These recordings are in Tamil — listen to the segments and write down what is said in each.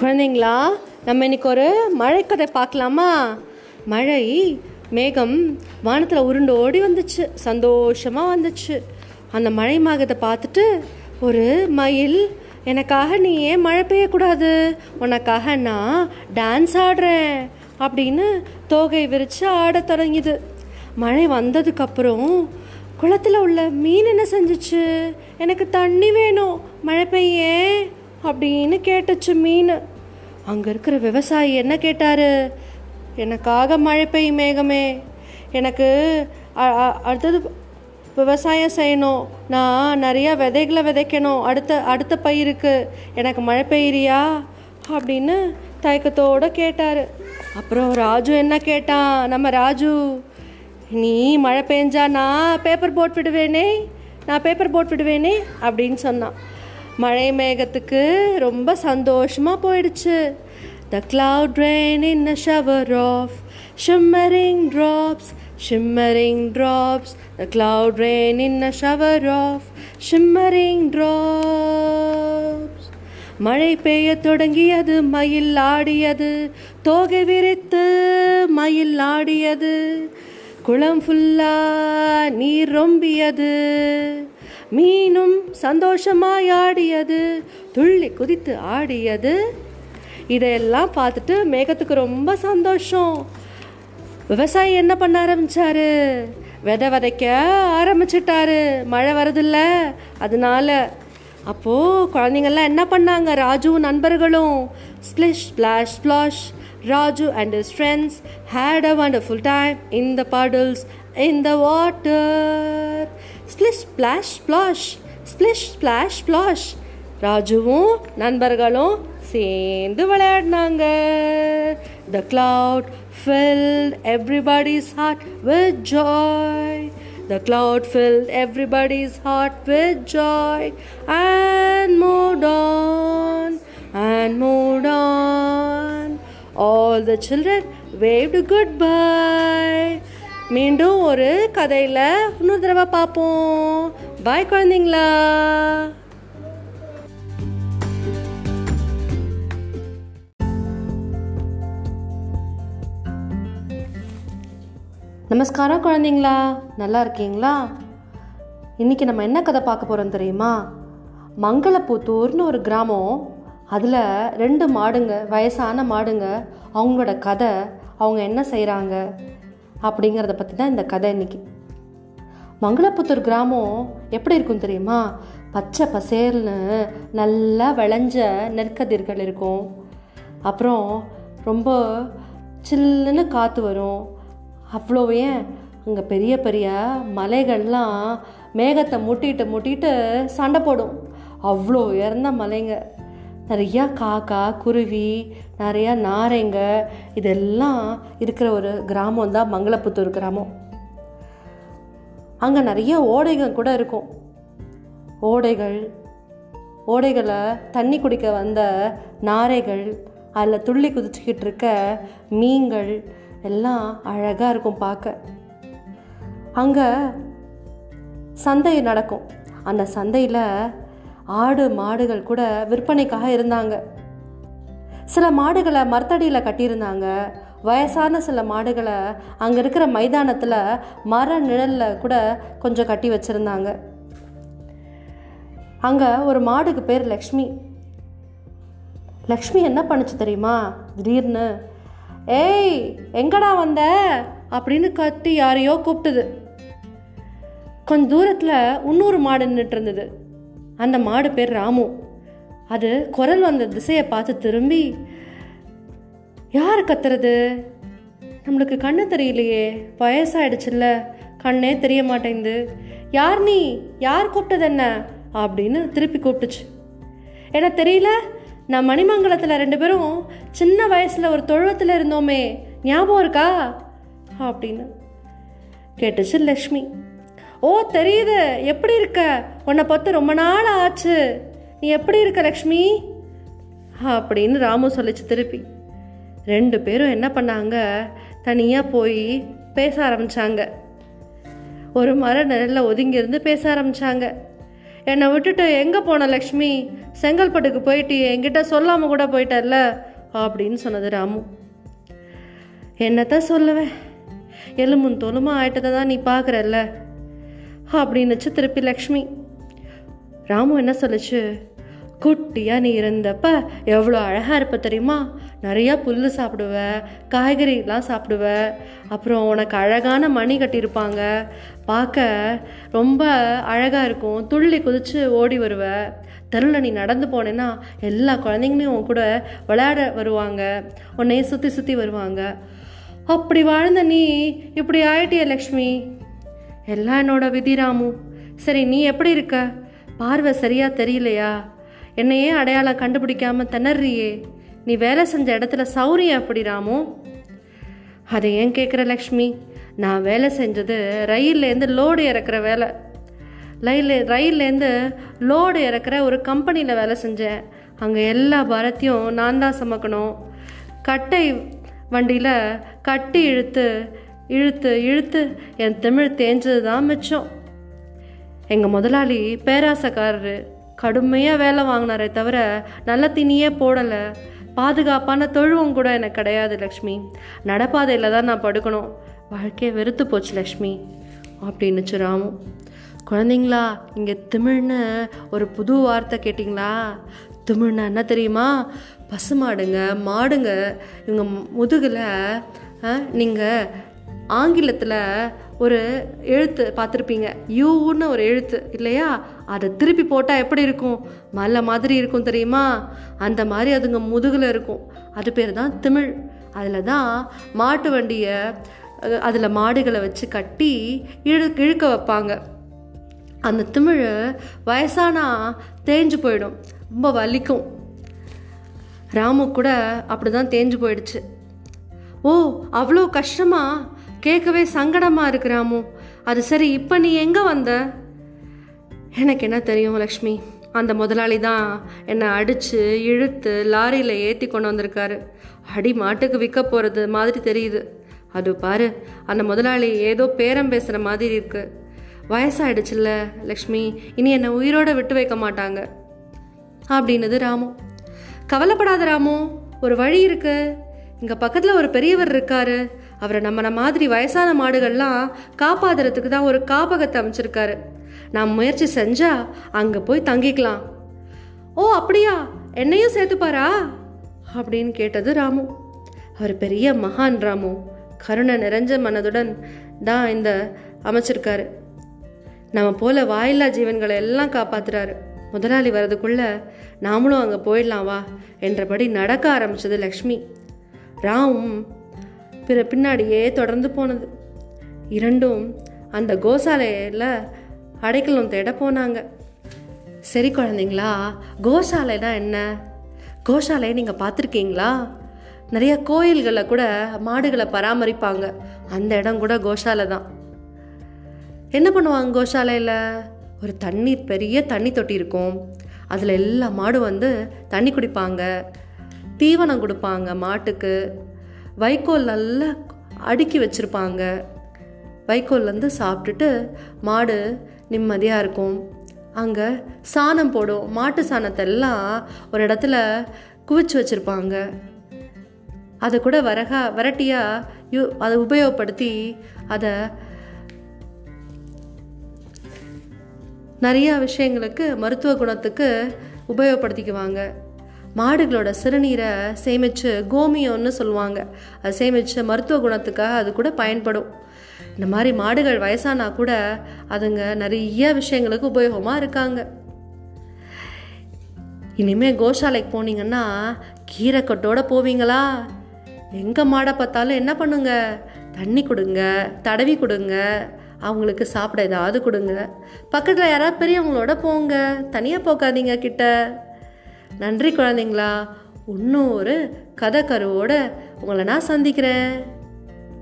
குழந்தைங்களா நம்ம இன்னைக்கு ஒரு மழைக்கதை பார்க்கலாமா? மழை மேகம் வானத்தில் உருண்டு ஓடி வந்துச்சு. சந்தோஷமாக வந்துச்சு. அந்த மழை மேகத்தை பார்த்துட்டு ஒரு மயில் எனக்காக நீ ஏன் மழை பெய்யக்கூடாது? உனக்காக நான் டான்ஸ் ஆடுறேன். அப்படின்னு தோகை விரித்து ஆட தொடங்கிது. மழை வந்ததுக்கப்புறம் குளத்தில் உள்ள மீன் என்ன செஞ்சுச்சு? எனக்கு தண்ணி வேணும். மழை பெய்யே அப்படின்னு கேட்டுச்சு மீன். அங்கே இருக்கிற விவசாயி என்ன கேட்டாரு? எனக்காக மழை பெய்யும் மேகமே. எனக்கு அடுத்தது விவசாயம் செய்யணும். நான் நிறையா விதைகளை விதைக்கணும். அடுத்த அடுத்த பயிருக்கு எனக்கு மழை பெய்யறியா? அப்படின்னு தயக்கத்தோடு கேட்டார். அப்புறம் ராஜு என்ன கேட்டான்? நம்ம ராஜு நீ மழை பெஞ்சா நான் பேப்பர் போட் விடுவேனே. நான் பேப்பர் போட் விடுவேனே அப்படின்னு சொன்னான். மழை மேகத்துக்கு ரொம்ப சந்தோஷமாக போயிடுச்சு the cloud rain in a shower of shimmering drops shimmering drops the cloud rain in a shower of shimmering drops மழை பெய்ய தொடங்கியது மயில் ஆடியது தோகை விரித்து மயில் ஆடியது குளம் ஃபுல்லாக நீர் ரொம்பியது மீனும் சந்தோஷமாய் ஆடியது துள்ளி குதித்து ஆடியது. இதையெல்லாம் பார்த்துட்டு மேகத்துக்கு ரொம்ப சந்தோஷம். விவசாயி என்ன பண்ண ஆரம்பிச்சாரு? விதை விதைக்க ஆரம்பிச்சிட்டாரு. மழை வருதுல்ல அதனால அப்போது குழந்தைங்கள்லாம் என்ன பண்ணாங்க? ராஜு நண்பர்களும் splish splash splash Raju and his friends had a wonderful time in the puddles in the water splish splash splash splish splash splash ராஜுவும் நண்பர்களும் சேர்ந்து விளையாடினாங்க the cloud filled everybody's heart with joy the cloud filled everybody's heart with joy and mood and mood on all the children good goodbye. மீண்டும் ஒரு கதையில் இன்னொரு தடவை பார்ப்போம். பாய் குழந்தைங்களா. நமஸ்காரம் குழந்தைங்களா. நல்லா இருக்கீங்களா? இன்னைக்கு நம்ம என்ன கதை பார்க்க போகிறோம் தெரியுமா? மங்களப்புத்தூர்னு ஒரு கிராமம். அதில் ரெண்டு மாடுங்க வயசான மாடுங்க அவங்களோட கதை அவங்க என்ன செய்கிறாங்க அப்படிங்கிறத பற்றி தான் இந்த கதை இன்னைக்கு. மங்களப்புத்தூர் கிராமம் எப்படி இருக்கும் தெரியுமா? பச்சை பசேல்னு நல்லா விளைஞ்ச நெற்கதிர்கள் இருக்கும். அப்புறம் ரொம்ப சில்லுன்னு காற்று வரும். அவ்வளோ ஏன்? அங்கே பெரிய பெரிய மலைகள்லாம் மேகத்தை முட்டிட்டு முட்டிட்டு சண்டை போடும். அவ்வளோ உயர்ந்த மலைங்க. நிறையா காக்கா குருவி நிறையா நாரைங்க இதெல்லாம் இருக்கிற ஒரு கிராமம் தான் மங்களப்புத்தூர் கிராமம். அங்கே நிறைய ஓடைகள் கூட இருக்கும். ஓடைகள் ஓடைகளை தண்ணி குடிக்க வந்த நாரைகள் அதில் துள்ளி குதிச்சுக்கிட்டு இருக்க மீன்கள் எல்லாம் அழகாக இருக்கும் பார்க்க. அங்கே சந்தை நடக்கும். அந்த சந்தையில் ஆடு மாடுகள் கூட விற்பனைக்காக இருந்தாங்க. சில மாடுகளை மரத்தடியில் கட்டியிருந்தாங்க. வயசான சில மாடுகளை அங்கே இருக்கிற மைதானத்தில் மர நிழலில் கூட கொஞ்சம் கட்டி வச்சுருந்தாங்க. அங்கே ஒரு மாடுக்கு பேர் லக்ஷ்மி. லக்ஷ்மி என்ன பண்ணுச்சு தெரியுமா? திடீர்னு ஏய் எங்கடா வந்த? அப்படின்னு கத்தி யாரையோ கூப்பிட்டுது. கொஞ்சம் தூரத்தில் இன்னொரு மாடு நின்றுட்டு இருந்தது. அந்த மாடு பேர் ராமு. அது குரல் வந்த திசையை பார்த்து திரும்பி யார் கத்துறது? நம்மளுக்கு கண்ணு தெரியலையே. வயசாயிடுச்சுல்ல. கண்ணே தெரிய மாட்டேங்குது. யார் நீ? யார் கூப்பிட்டது என்ன? அப்படின்னு திருப்பி கூப்பிட்டுச்சு. என்ன தெரியல. நான் மணிமங்கலத்தில் ரெண்டு பேரும் சின்ன வயசில் ஒரு தொழுவத்தில் இருந்தோமே. ஞாபகம் இருக்கா? அப்படின்னு கேட்டுச்சு லக்ஷ்மி. ஓ தெரியுது. எப்படி இருக்க? உன்னை பார்த்து ரொம்ப நாள் ஆச்சு. நீ எப்படி இருக்க லக்ஷ்மி? அப்படின்னு ராமு சொல்லிச்சு திருப்பி. ரெண்டு பேரும் என்ன பண்ணாங்க? தனியாக போய் பேச ஆரம்பித்தாங்க ஒரு மர நிழல்ல ஒதுங்கி இருந்து பேச ஆரம்பித்தாங்க என்னை விட்டுட்டு எங்கே போன லக்ஷ்மி? செங்கல்பட்டுக்கு போயிட்டு என்கிட்ட சொல்லாமல் கூட போயிட்டல்ல? அப்படின்னு சொன்னது ராமு. என்னத்தான் சொல்லுவேன் எலும்பும் தோலுமா ஆயிட்டதை தான் நீ பார்க்குறல்ல? அப்படின்னுச்சு திருப்பி லக்ஷ்மி. ராமு என்ன சொல்லுச்சு? குட்டியாக நீ இருந்தப்ப எவ்வளோ அழகாக இருப்ப தெரியுமா? நிறையா புல் சாப்பிடுவ காய்கறிலாம் சாப்பிடுவ. அப்புறம் உனக்கு அழகான மணி கட்டியிருப்பாங்க. பார்க்க ரொம்ப அழகாக இருக்கும். துள்ளி குதிச்சு ஓடி வருவ. தெருவில் நீ நடந்து போனேன்னா எல்லா குழந்தைங்களையும் உன் கூட விளையாட வருவாங்க. உன்னையும் சுற்றி சுற்றி வருவாங்க. அப்படி வாழ்ந்த நீ இப்படி ஆயிட்டிய லக்ஷ்மி. எல்லாம் என்னோட விதி ராமு. சரி நீ எப்படி இருக்க? பார்வை சரியா தெரியலையா? என்னையே அடையாளம் கண்டுபிடிக்காம திணறியே? நீ வேலை செஞ்ச இடத்துல சௌரியம் எப்படி ராமு? அதை ஏன் கேட்குற லக்ஷ்மி? நான் வேலை செஞ்சது ரயில்லேருந்து லோடு இறக்குற வேலை. ரயில் ரயில்லேருந்து லோடு இறக்குற ஒரு கம்பெனியில் வேலை செஞ்சேன். அங்கே எல்லா பாரத்தையும் நான் தான் சமைக்கணும். கட்டை வண்டியில் கட்டி இழுத்து இழுத்து இழுத்து என் தமிழ் தேஞ்சது தான் மிச்சம். எங்கள் முதலாளி பேராசக்காரரு கடுமையாக வேலை வாங்கினாரே தவிர நல்ல தினியே போடலை. பாதுகாப்பான தொழுவம் கூட எனக்கு கிடையாது லக்ஷ்மி. நடப்பாதையில் தான் நான் படுக்கணும். வாழ்க்கையை வெறுத்து போச்சு லக்ஷ்மி அப்படின்னுச்சு ராமு. குழந்தைங்களா இங்கே திமிழ்னு ஒரு புது வார்த்தை கேட்டிங்களா? திமிழ்னா என்ன தெரியுமா? பசுமாடுங்க மாடுங்க. இவங்க முதுகில் நீங்கள் ஆங்கிலத்தில் ஒரு எழுத்து பார்த்துருப்பீங்க. யூன்னு ஒரு எழுத்து இல்லையா? அதை திருப்பி போட்டால் எப்படி இருக்கும்? மலை மாதிரி இருக்கும் தெரியுமா? அந்த மாதிரி அதுங்க முதுகில் இருக்கும். அது பேர் தான் தமிழ். அதில் தான் மாட்டு வண்டியை அதில் மாடுகளை வச்சு கட்டி இழு இழுக்க வைப்பாங்க. அந்த திமிழ் வயசானா தேஞ்சு போயிடும். ரொம்ப வலிக்கும். ராமு கூட அப்படி தான் தேஞ்சு போயிடுச்சு. ஓ அவ்வளோ கஷ்டமாக கேட்கவே சங்கடமாக இருக்கிறாமோ ராமு. அது சரி இப்போ நீ எங்கே வந்த? எனக்கு என்ன தெரியும் லக்ஷ்மி? அந்த முதலாளி தான் என்னை அடித்து இழுத்து லாரியில் ஏற்றி கொண்டு வந்திருக்காரு. அடி மாட்டுக்கு விற்க போகிறது மாதிரி தெரியுது. அது பாரு அந்த முதலாளி ஏதோ பேரம் பேசுகிற மாதிரி இருக்கு. வயசாயிடுச்சுல்ல லக்ஷ்மி. இனி என்னை உயிரோட விட்டு வைக்க மாட்டாங்க. அப்படின்னது ராமு. கவலைப்படாத ராமு. ஒரு வழி இருக்கு. இங்கே பக்கத்தில் ஒரு பெரியவர் இருக்காரு. அவரை நம்மளை மாதிரி வயசான மாடுகள்லாம் காப்பாத்துறதுக்கு தான் ஒரு காப்பகத்தை அமைச்சிருக்காரு. நான் முயற்சி செஞ்சா அங்கே போய் தங்கிக்கலாம். ஓ அப்படியா? என்னையும் சேர்த்துப்பாரா? அப்படின்னு கேட்டது ராமு. அவர் பெரிய மகான் ராமு. கருணை நிறைஞ்ச மனதுடன் தான் இந்த அமைச்சிருக்காரு. நம்ம போல வாயில்லா ஜீவன்களை எல்லாம் காப்பாத்துறாரு. முதலாளி வரதுக்குள்ள நாமளும் அங்கே போயிடலாம் வா என்றபடி நடக்க ஆரம்பிச்சது லக்ஷ்மி. ராமும் பிற பின்னாடியே தொடர்ந்து போனது. இரண்டும் அந்த கோசாலையில் அடைக்கலம் தேட போனாங்க. சரி குழந்தைங்களா கோசாலைனா என்ன? கோசாலையை நீங்கள் பார்த்துருக்கீங்களா? நிறைய கோயில்களில் கூட மாடுகளை பராமரிப்பாங்க. அந்த இடம் கூட கோஷாலை தான். என்ன பண்ணுவாங்க கோஷாலையில் ஒரு தண்ணீர் பெரிய தண்ணி தொட்டி இருக்கும். அதில் எல்லா மாடும் வந்து தண்ணி குடிப்பாங்க. தீவனம் கொடுப்பாங்க மாட்டுக்கு. வைக்கோல் நல்லா அடுக்கி வச்சுருப்பாங்க. வைக்கோல்லேருந்து சாப்பிட்டுட்டு மாடு நிம்மதியாக இருக்கும். அங்கே சாணம் போடும். மாட்டு சாணத்தை எல்லாம் ஒரு இடத்துல குவிச்சு வச்சுருப்பாங்க. அதை கூட வரகா வரட்டியாக யூ அதை உபயோகப்படுத்தி அதை நிறையா விஷயங்களுக்கு மருத்துவ குணத்துக்கு உபயோகப்படுத்திக்குவாங்க. மாடுகளோட சிறுநீரை சேமித்து கோமியம்னு சொல்லுவாங்க. அது சேமித்து மருத்துவ குணத்துக்காக அது கூட பயன்படும். இந்த மாதிரி மாடுகள் வயசானா கூட அதுங்க நிறைய விஷயங்களுக்கு உபயோகமாக இருக்காங்க. இனிமேல் கோசாலைக்கு போனீங்கன்னா கீரைக்கட்டோட போவீங்களா? எங்கே மாடை பார்த்தாலும் என்ன பண்ணுங்க? தண்ணி கொடுங்க தடவி கொடுங்க. அவங்களுக்கு சாப்பிட ஏதாவது கொடுங்க. பக்கத்தில் யாராவது பெரியவங்களோட போங்க. தனியாக போக்காதீங்க கிட்ட. நன்றி குழந்தைங்களா. இன்னும் ஒரு கதை கருவோட உங்களை நான் சந்திக்கிறேன்.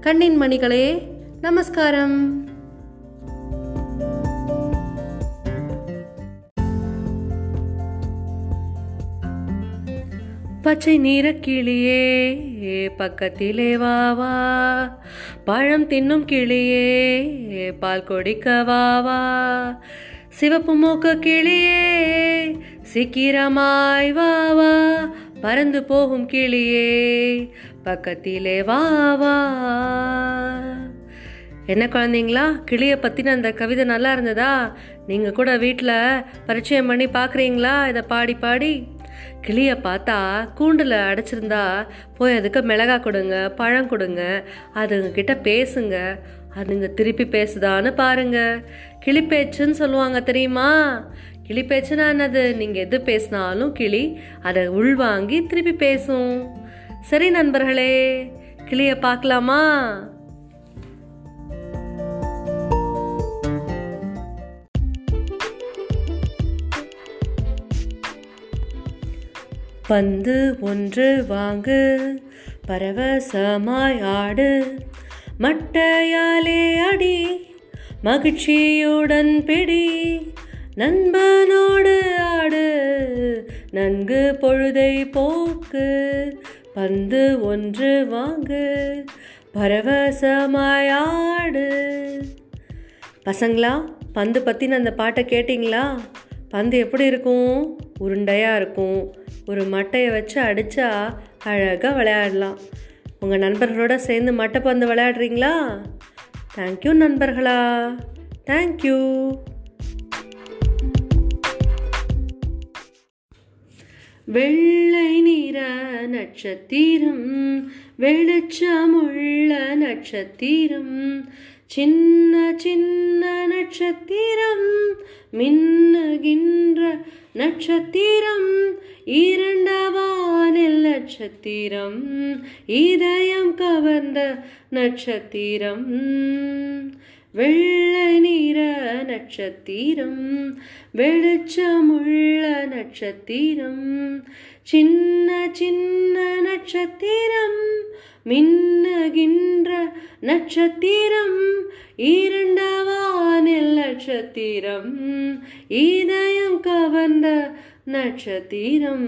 கண்ணின் மணிகளே நமஸ்காரம். பச்சை நீர கிளியே பக்கத்திலே வா வா. பழம் தின்னும் கிளியே பால் கொடிக்க வா வா. சிவப்பு மூக்கு கிளியே சீக்கிரமாய் வா வா பறந்து போகும் கிளியே பக்கத்திலே வா வா. என்ன குழந்தைங்களா கிளியை பற்றின அந்த கவிதை நல்லா இருந்ததா? நீங்கள் கூட வீட்டில் பரிச்சயம் பண்ணி பார்க்குறீங்களா இதை பாடி பாடி. கிளியை பார்த்தா கூண்டில் அடைச்சிருந்தா போய் அதுக்கு மிளகா கொடுங்க பழம் கொடுங்க அதுங்கக்கிட்ட பேசுங்க அதுங்க திருப்பி பேசுதான்னு பாருங்கள் கிளிப்பேச்சுன்னு சொல்லுவாங்க தெரியுமா? கிளி என்னது? நீங்கள் எது பேசினாலும் கிளி அதை உள்வாங்கி திருப்பி பேசும். சரி நண்பர்களே கிளியை பார்க்கலாமா? பந்து ஒன்று வாங்கு பரவசமாய் ஆடு மட்டையாலே அடி. மகிழ்ச்சியுடன் பிடி. நண்பனோடு ஆடு. நன்கு பொழுதை போக்கு. பந்து ஒன்று வாங்கு. பரவசமாயாடு பசங்களா பந்து பற்றின அந்த பாட்டை கேட்டிங்களா? பந்து எப்படி இருக்கும்? உருண்டையாக இருக்கும். ஒரு மட்டையை வச்சு அடித்தா அழகாக விளையாடலாம். உங்கள் நண்பர்களோட சேர்ந்து மட்டை பந்து விளையாடுறீங்களா? தேங்க்யூ நண்பர்களா. தேங்க்யூ வெள்ளை நிற நட்சத்திரம் வெளிச்சமுள்ள நட்சத்திரம் சின்ன சின்ன நட்சத்திரம் மின்னுகின்ற நட்சத்திரம் இரண்டவானில் நட்சத்திரம் இதயம் கவர்ந்த நட்சத்திரம் வெள்ளை நிற நட்சத்திரம் வெளிச்சமுள்ள நட்சத்திரம் சின்ன சின்ன நட்சத்திரம் மின்னுகின்ற நட்சத்திரம் இரண்டவானில் நட்சத்திரம் இதயம் கவர்ந்த நட்சத்திரம்.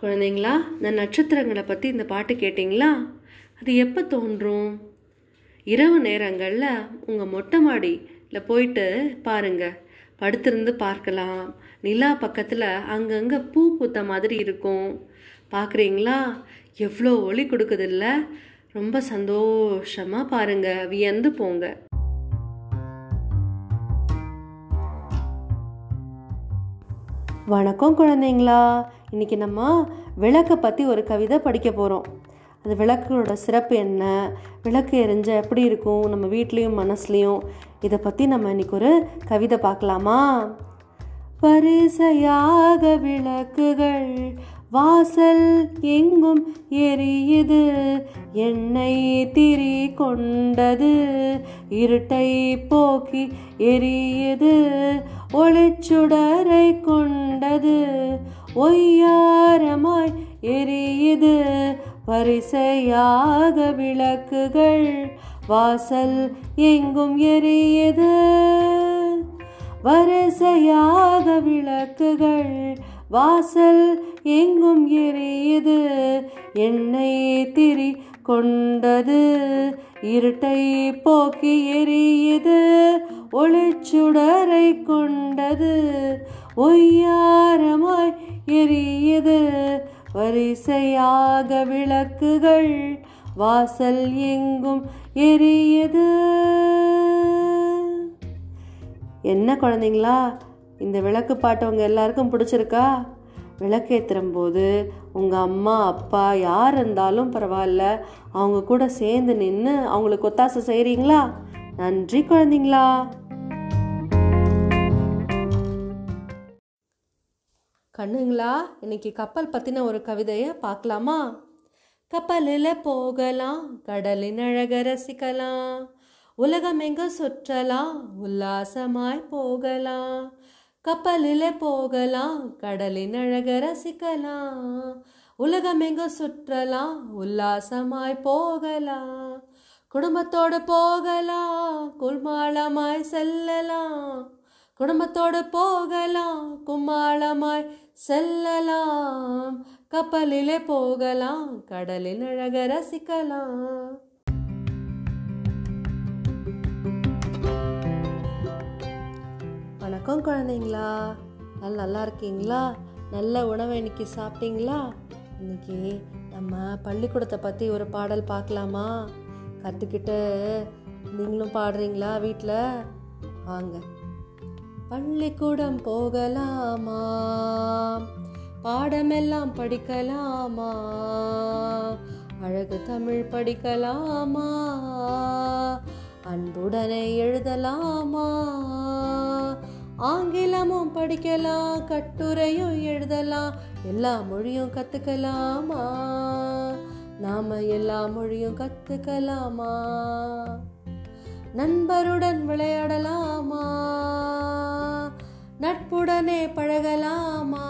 குழந்தைங்களா இந்த நட்சத்திரங்களை பற்றி இந்த பாட்டு கேட்டிங்களா? அது எப்போ தோன்றும்? இரவு நேரங்களில் உங்கள் மொட்டை மாடியில் போயிட்டு பாருங்கள் படுத்திருந்து பார்க்கலாம். நிலா பக்கத்தில் அங்கங்கே பூ பூத்த மாதிரி இருக்கும். பார்க்குறீங்களா எவ்வளோ ஒளி கொடுக்குதில்ல? ரொம்ப சந்தோஷமாக பாருங்கள் வியந்து போங்க. வணக்கம் குழந்தைங்களா. இன்னைக்கு நம்ம விளக்கை பற்றி ஒரு கவிதை படிக்க போகிறோம் அந்த விளக்கோட சிறப்பு என்ன? விளக்கு எரிஞ்ச எப்படி இருக்கும்? நம்ம வீட்லேயும் மனசுலேயும். இதை பற்றி நம்ம இன்னைக்கு ஒரு கவிதை பார்க்கலாமா? பரிசையாக விளக்குகள் வாசல் எங்கும் எரியுது. எண்ணெய் திரி கொண்டது இருட்டை போக்கி எரியுது. ஒளிச்சுடரை கொண்டது ஒய்யாரமாய் எரியுது. வரிசையாக விளக்குகள் வாசல் எங்கும் எரியுது. வரிசையாக விளக்குகள் வாசல் எங்கும் எரியுது. எண்ணெய் திரி கொண்டது இருட்டை போக்கி எரியுது. ஒளிச்சுடரை கொண்டது ஒய்யாரமாய் எரியது. வரிசையாக விளக்குகள் வாசல் எங்கும் எரியது. என்ன குழந்தைங்களா இந்த விளக்கு பாட்டவங்க எல்லாருக்கும் பிடிச்சிருக்கா? விளக்கேற்றுறும் போது உங்கள் அம்மா அப்பா யார் இருந்தாலும் பரவாயில்ல அவங்க கூட சேர்ந்து நின்று அவங்களுக்கு ஒத்தாசை செய்கிறீங்களா நன்றி குழந்தைங்களா. கண்ணுங்களா? இன்னைக்கு கப்பல் பற்றின ஒரு கவிதையை பார்க்கலாமா? கப்பலில் போகலாம் கடலின் அழக ரசிக்கலாம் உலகம் எங்க சுற்றலாம் உல்லாசமாய் போகலாம். கப்பலில் போகலாம் கடலின் அழக ரசிக்கலாம் உலகம் எங்க சுற்றலாம் உல்லாசமாய் போகலாம். குடும்பத்தோடு போகலாம் குல்மாளமாய் செல்லலாம். குடும்பத்தோடு போகலாம் கும்மாளமாய் செல்லலாம். கப்பலிலே போகலாம் கடலின் அழக ரசிக்கலாம். வணக்கம் குழந்தைங்களா. நல்லா நல்லா இருக்கீங்களா? நல்ல உணவை இன்னைக்கு சாப்பிட்டீங்களா? இன்னைக்கு நம்ம பள்ளிக்கூடத்தை பற்றி ஒரு பாடல் பார்க்கலாமா? கற்றுக்கிட்டு நீங்களும் பாடுறீங்களா வீட்டில் வாங்க. பள்ளிக்கூடம் போகலாமா? பாடமெல்லாம் படிக்கலாமா? அழகு தமிழ் படிக்கலாமா? அன்புடனே எழுதலாமா? ஆங்கிலமும் படிக்கலாம் கட்டுரையும் எழுதலாம் எல்லா மொழியும் கற்றுக்கலாமா நாம எல்லா மொழியும் கற்றுக்கலாமா நண்பருடன் விளையாடலாமா? நட்புடனே பழகலாமா?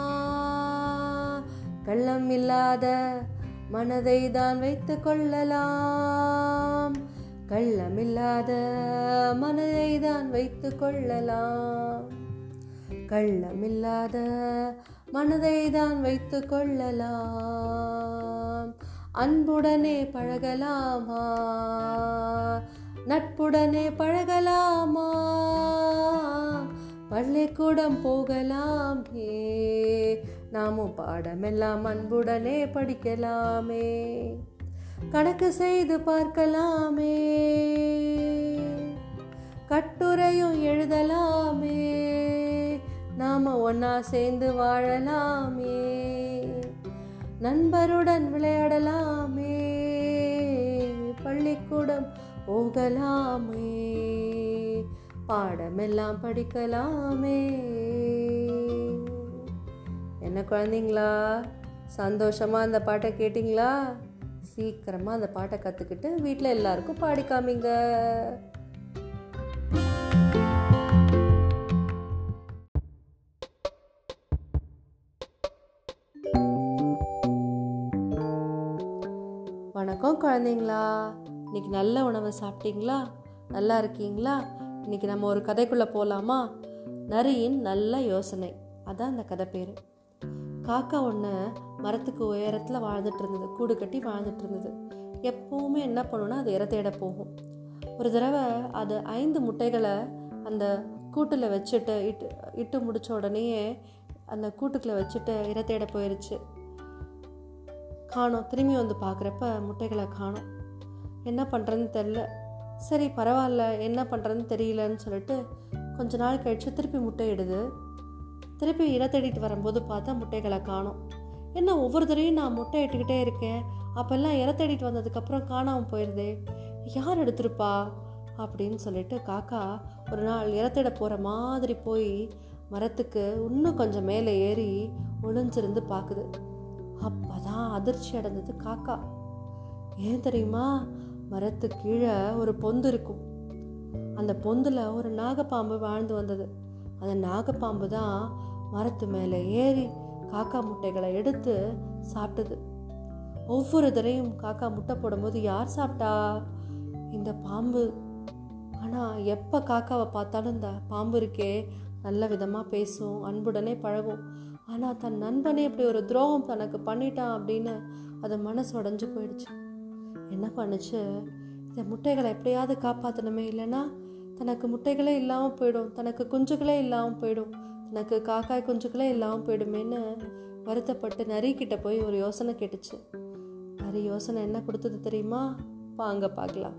கள்ளம் இல்லாத மனதை தான் வைத்துக் கொள்ளலாம். கள்ளமில்லாத மனதை தான் வைத்து கொள்ளலாம். கள்ளமில்லாத மனதை தான் வைத்து கொள்ளலாம். அன்புடனே பழகலாமா? நட்புடனே பழகலாமா? பள்ளிக்கூடம் போகலாமே. நாமும் பாடமெல்லாம் அன்புடனே படிக்கலாமே. கணக்கு செய்து பார்க்கலாமே. கட்டுரையும் எழுதலாமே. நாம ஒன்னா சேர்ந்து வாழலாமே. நண்பருடன் விளையாடலாமே. பள்ளிக்கூடம் போகலாமே. பாடமெல்லாம் படிக்கலாமே. என்ன குழந்தைங்களா? சந்தோஷமாக அந்த பாட்டை கேட்டிங்களா? சீக்கிரமாக அந்த பாட்டை கற்றுக்கிட்டு வீட்டில் எல்லாருக்கும் பாடிக்காமிங்க வணக்கம் குழந்தைங்களா. இன்னைக்கு நல்ல உணவை சாப்பிட்டீங்களா? நல்லா இருக்கீங்களா? இன்னைக்கு நம்ம ஒரு கதைக்குள்ளே போகலாமா நரியின் நல்ல யோசனை. அதான் அந்த கதை பேர். காக்கா ஒன்று மரத்துக்கு உயரத்தில் வாழ்ந்துட்டு இருந்தது. கூடு கட்டி வாழ்ந்துட்டு இருந்தது. எப்போவுமே என்ன பண்ணுன்னா அது இற தேட போகும். ஒரு தடவை அது ஐந்து முட்டைகளை அந்த கூட்டில் வச்சுட்டு இட்டு இட்டு முடித்த உடனேயே அந்த கூட்டுக்குள்ளே வச்சுட்டு இற தேட போயிடுச்சு காணும். திரும்பி வந்து பார்க்குறப்ப முட்டைகளை காணும். என்ன பண்ணுறதுன்னு தெரில சரி பரவாயில்ல என்ன பண்ணுறதுன்னு தெரியலன்னு சொல்லிட்டு கொஞ்ச நாள் கழித்து திருப்பி முட்டையிடுது. திருப்பி இட தேடிட்டு வரும்போது பார்த்தா முட்டைகளை காணும். என்ன ஒவ்வொரு தடவையும் நான் முட்டை இட்டுக்கிட்டே இருக்கேன். அப்போல்லாம் இற தேடிட்டு வந்ததுக்கப்புறம் காணாமல் போயிடுதே யார் எடுத்திருப்பா? அப்படின்னு சொல்லிட்டு காக்கா ஒரு நாள் இறத்திட போகிற மாதிரி போய் மரத்துக்கு இன்னும் கொஞ்சம் மேலே ஏறி ஒளிஞ்சிருந்து பார்க்குது. அப்போ தான் அதிர்ச்சி அடைந்தது காக்கா. ஏன் தெரியுமா? மரத்து கீழே ஒரு பொந்து இருக்கும். அந்த பொந்தில் ஒரு நாகப்பாம்பு வாழ்ந்து வந்தது. அந்த நாகப்பாம்பு தான் மரத்து மேலே ஏறி காக்கா முட்டைகளை எடுத்து சாப்பிட்டது. ஒவ்வொரு தடையும் காக்கா முட்டை போடும்போது யார் சாப்பிட்டா இந்த பாம்பு? ஆனால் எப்போ காக்காவை பார்த்தாலும் இந்த பாம்பு இருக்கே நல்ல விதமாக பேசும் அன்புடனே பழகும். ஆனால் தன் நண்பனே இப்படி ஒரு துரோகம் தனக்கு பண்ணிட்டான் அப்படின்னு அது மனசு உடஞ்சு போயிடுச்சு. என்ன பண்ணுச்சு? இந்த முட்டைகளை எப்படியாவது காப்பாற்றணுமே இல்லைன்னா தனக்கு முட்டைகளே இல்லாமல் போயிடும். தனக்கு குஞ்சுகளே இல்லாமல் போயிடும். தனக்கு காக்காய் குஞ்சுகளே இல்லாமல் போயிடுமேன்னு வருத்தப்பட்டு நரிக்கிட்ட போய் ஒரு யோசனை கேட்டுச்சு. நரி யோசனை என்ன கொடுத்தது தெரியுமா? வாங்க பார்க்கலாம்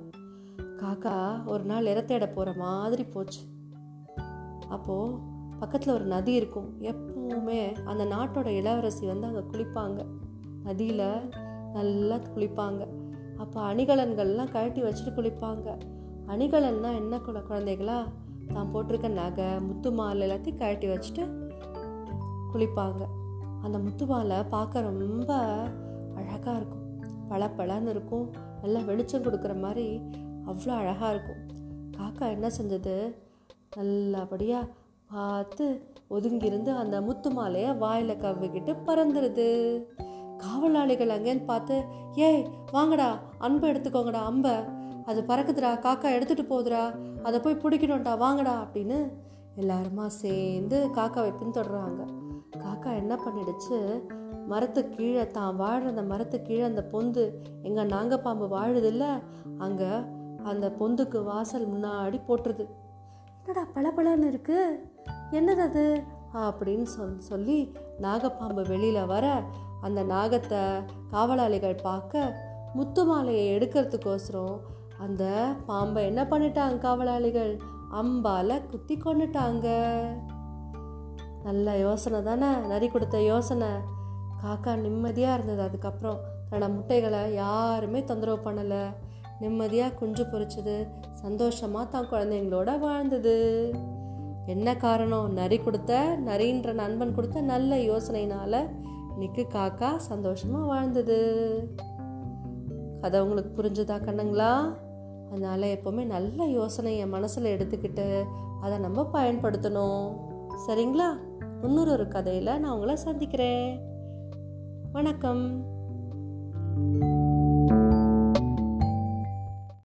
காக்கா ஒரு நாள் இறத்தேட போகிற மாதிரி போச்சு. அப்போது பக்கத்தில் ஒரு நதி இருக்கும். எப்பவுமே அந்த நாட்டோட இளவரசி வந்து அங்கே குளிப்பாங்க. நதியில் நல்லா குளிப்பாங்க. அப்போ அணிகலன்கள்லாம் கழட்டி வச்சுட்டு குளிப்பாங்க. அணிகலன்னா என்ன குழ குழந்தைகளா? தான் போட்டிருக்க நகை முத்து மாலை எல்லாத்தையும் கழட்டி வச்சுட்டு குளிப்பாங்க. அந்த முத்து மாலை பார்க்க ரொம்ப அழகாக இருக்கும். பளபளன்னு இருக்கும். நல்லா வெளிச்சம் கொடுக்குற மாதிரி அவ்வளோ அழகாக இருக்கும். காக்கா என்ன செஞ்சது? நல்லபடியாக பார்த்து ஒதுங்கியிருந்து அந்த முத்து மாலையை வாயில் கவ்விக்கிட்டு பறந்துடுது காவலாளிகள் அங்கேன்னு பார்த்து ஏய் வாங்கடா அன்பை எடுத்துக்கோங்கடா அம்பை. அது பறக்குதுடா காக்கா எடுத்துட்டு போகுதுடா. அதை போய் பிடிக்கணும்டா வாங்கடா அப்படின்னு எல்லாருமா சேர்ந்து காக்காவை பின்தொடர்றாங்க. காக்கா என்ன பண்ணிடுச்சு? மரத்து கீழே தான் வாழ்கிற அந்த மரத்து கீழே அந்த பொந்து எங்கள் நாங்கப்பாம்பு வாழுதில்ல அங்கே அந்த பொந்துக்கு வாசல் முன்னாடி போட்டுருது. என்னடா பளபளன்னு இருக்குது என்னது அது? அப்படின்னு சொல் சொல்லி நாகப்பாம்பு வெளியில் வர அந்த நாகத்தை காவலாளிகள் பார்க்க முத்து மாலையை எடுக்கிறதுக்கோசரம் அந்த பாம்பை என்ன பண்ணிட்டாங்க காவலாளிகள்? அம்பால குத்தி கொண்டுட்டாங்க நல்ல யோசனை தானே? நரி கொடுத்த யோசனை. காக்கா நிம்மதியாக இருந்தது. அதுக்கப்புறம் தன்னோட முட்டைகளை யாருமே தொந்தரவு பண்ணலை. நிம்மதியாக குஞ்சு பொறிச்சது சந்தோஷமாக தான் குழந்தைங்களோட வாழ்ந்தது. என்ன காரணம்? நரி கொடுத்த நரின்ற நண்பன் கொடுத்த நல்ல யோசனைனால இன்னைக்கு காக்கா சந்தோஷமாக வாழ்ந்தது. கதை உங்களுக்கு புரிஞ்சுதா கண்ணுங்களா? அதனால் எப்போவுமே நல்ல யோசனையை மனசில் எடுத்துக்கிட்டு அதை நம்ம பயன்படுத்தணும். சரிங்களா? இன்னொரு ஒரு கதையில் நான் உங்களை சந்திக்கிறேன். வணக்கம்.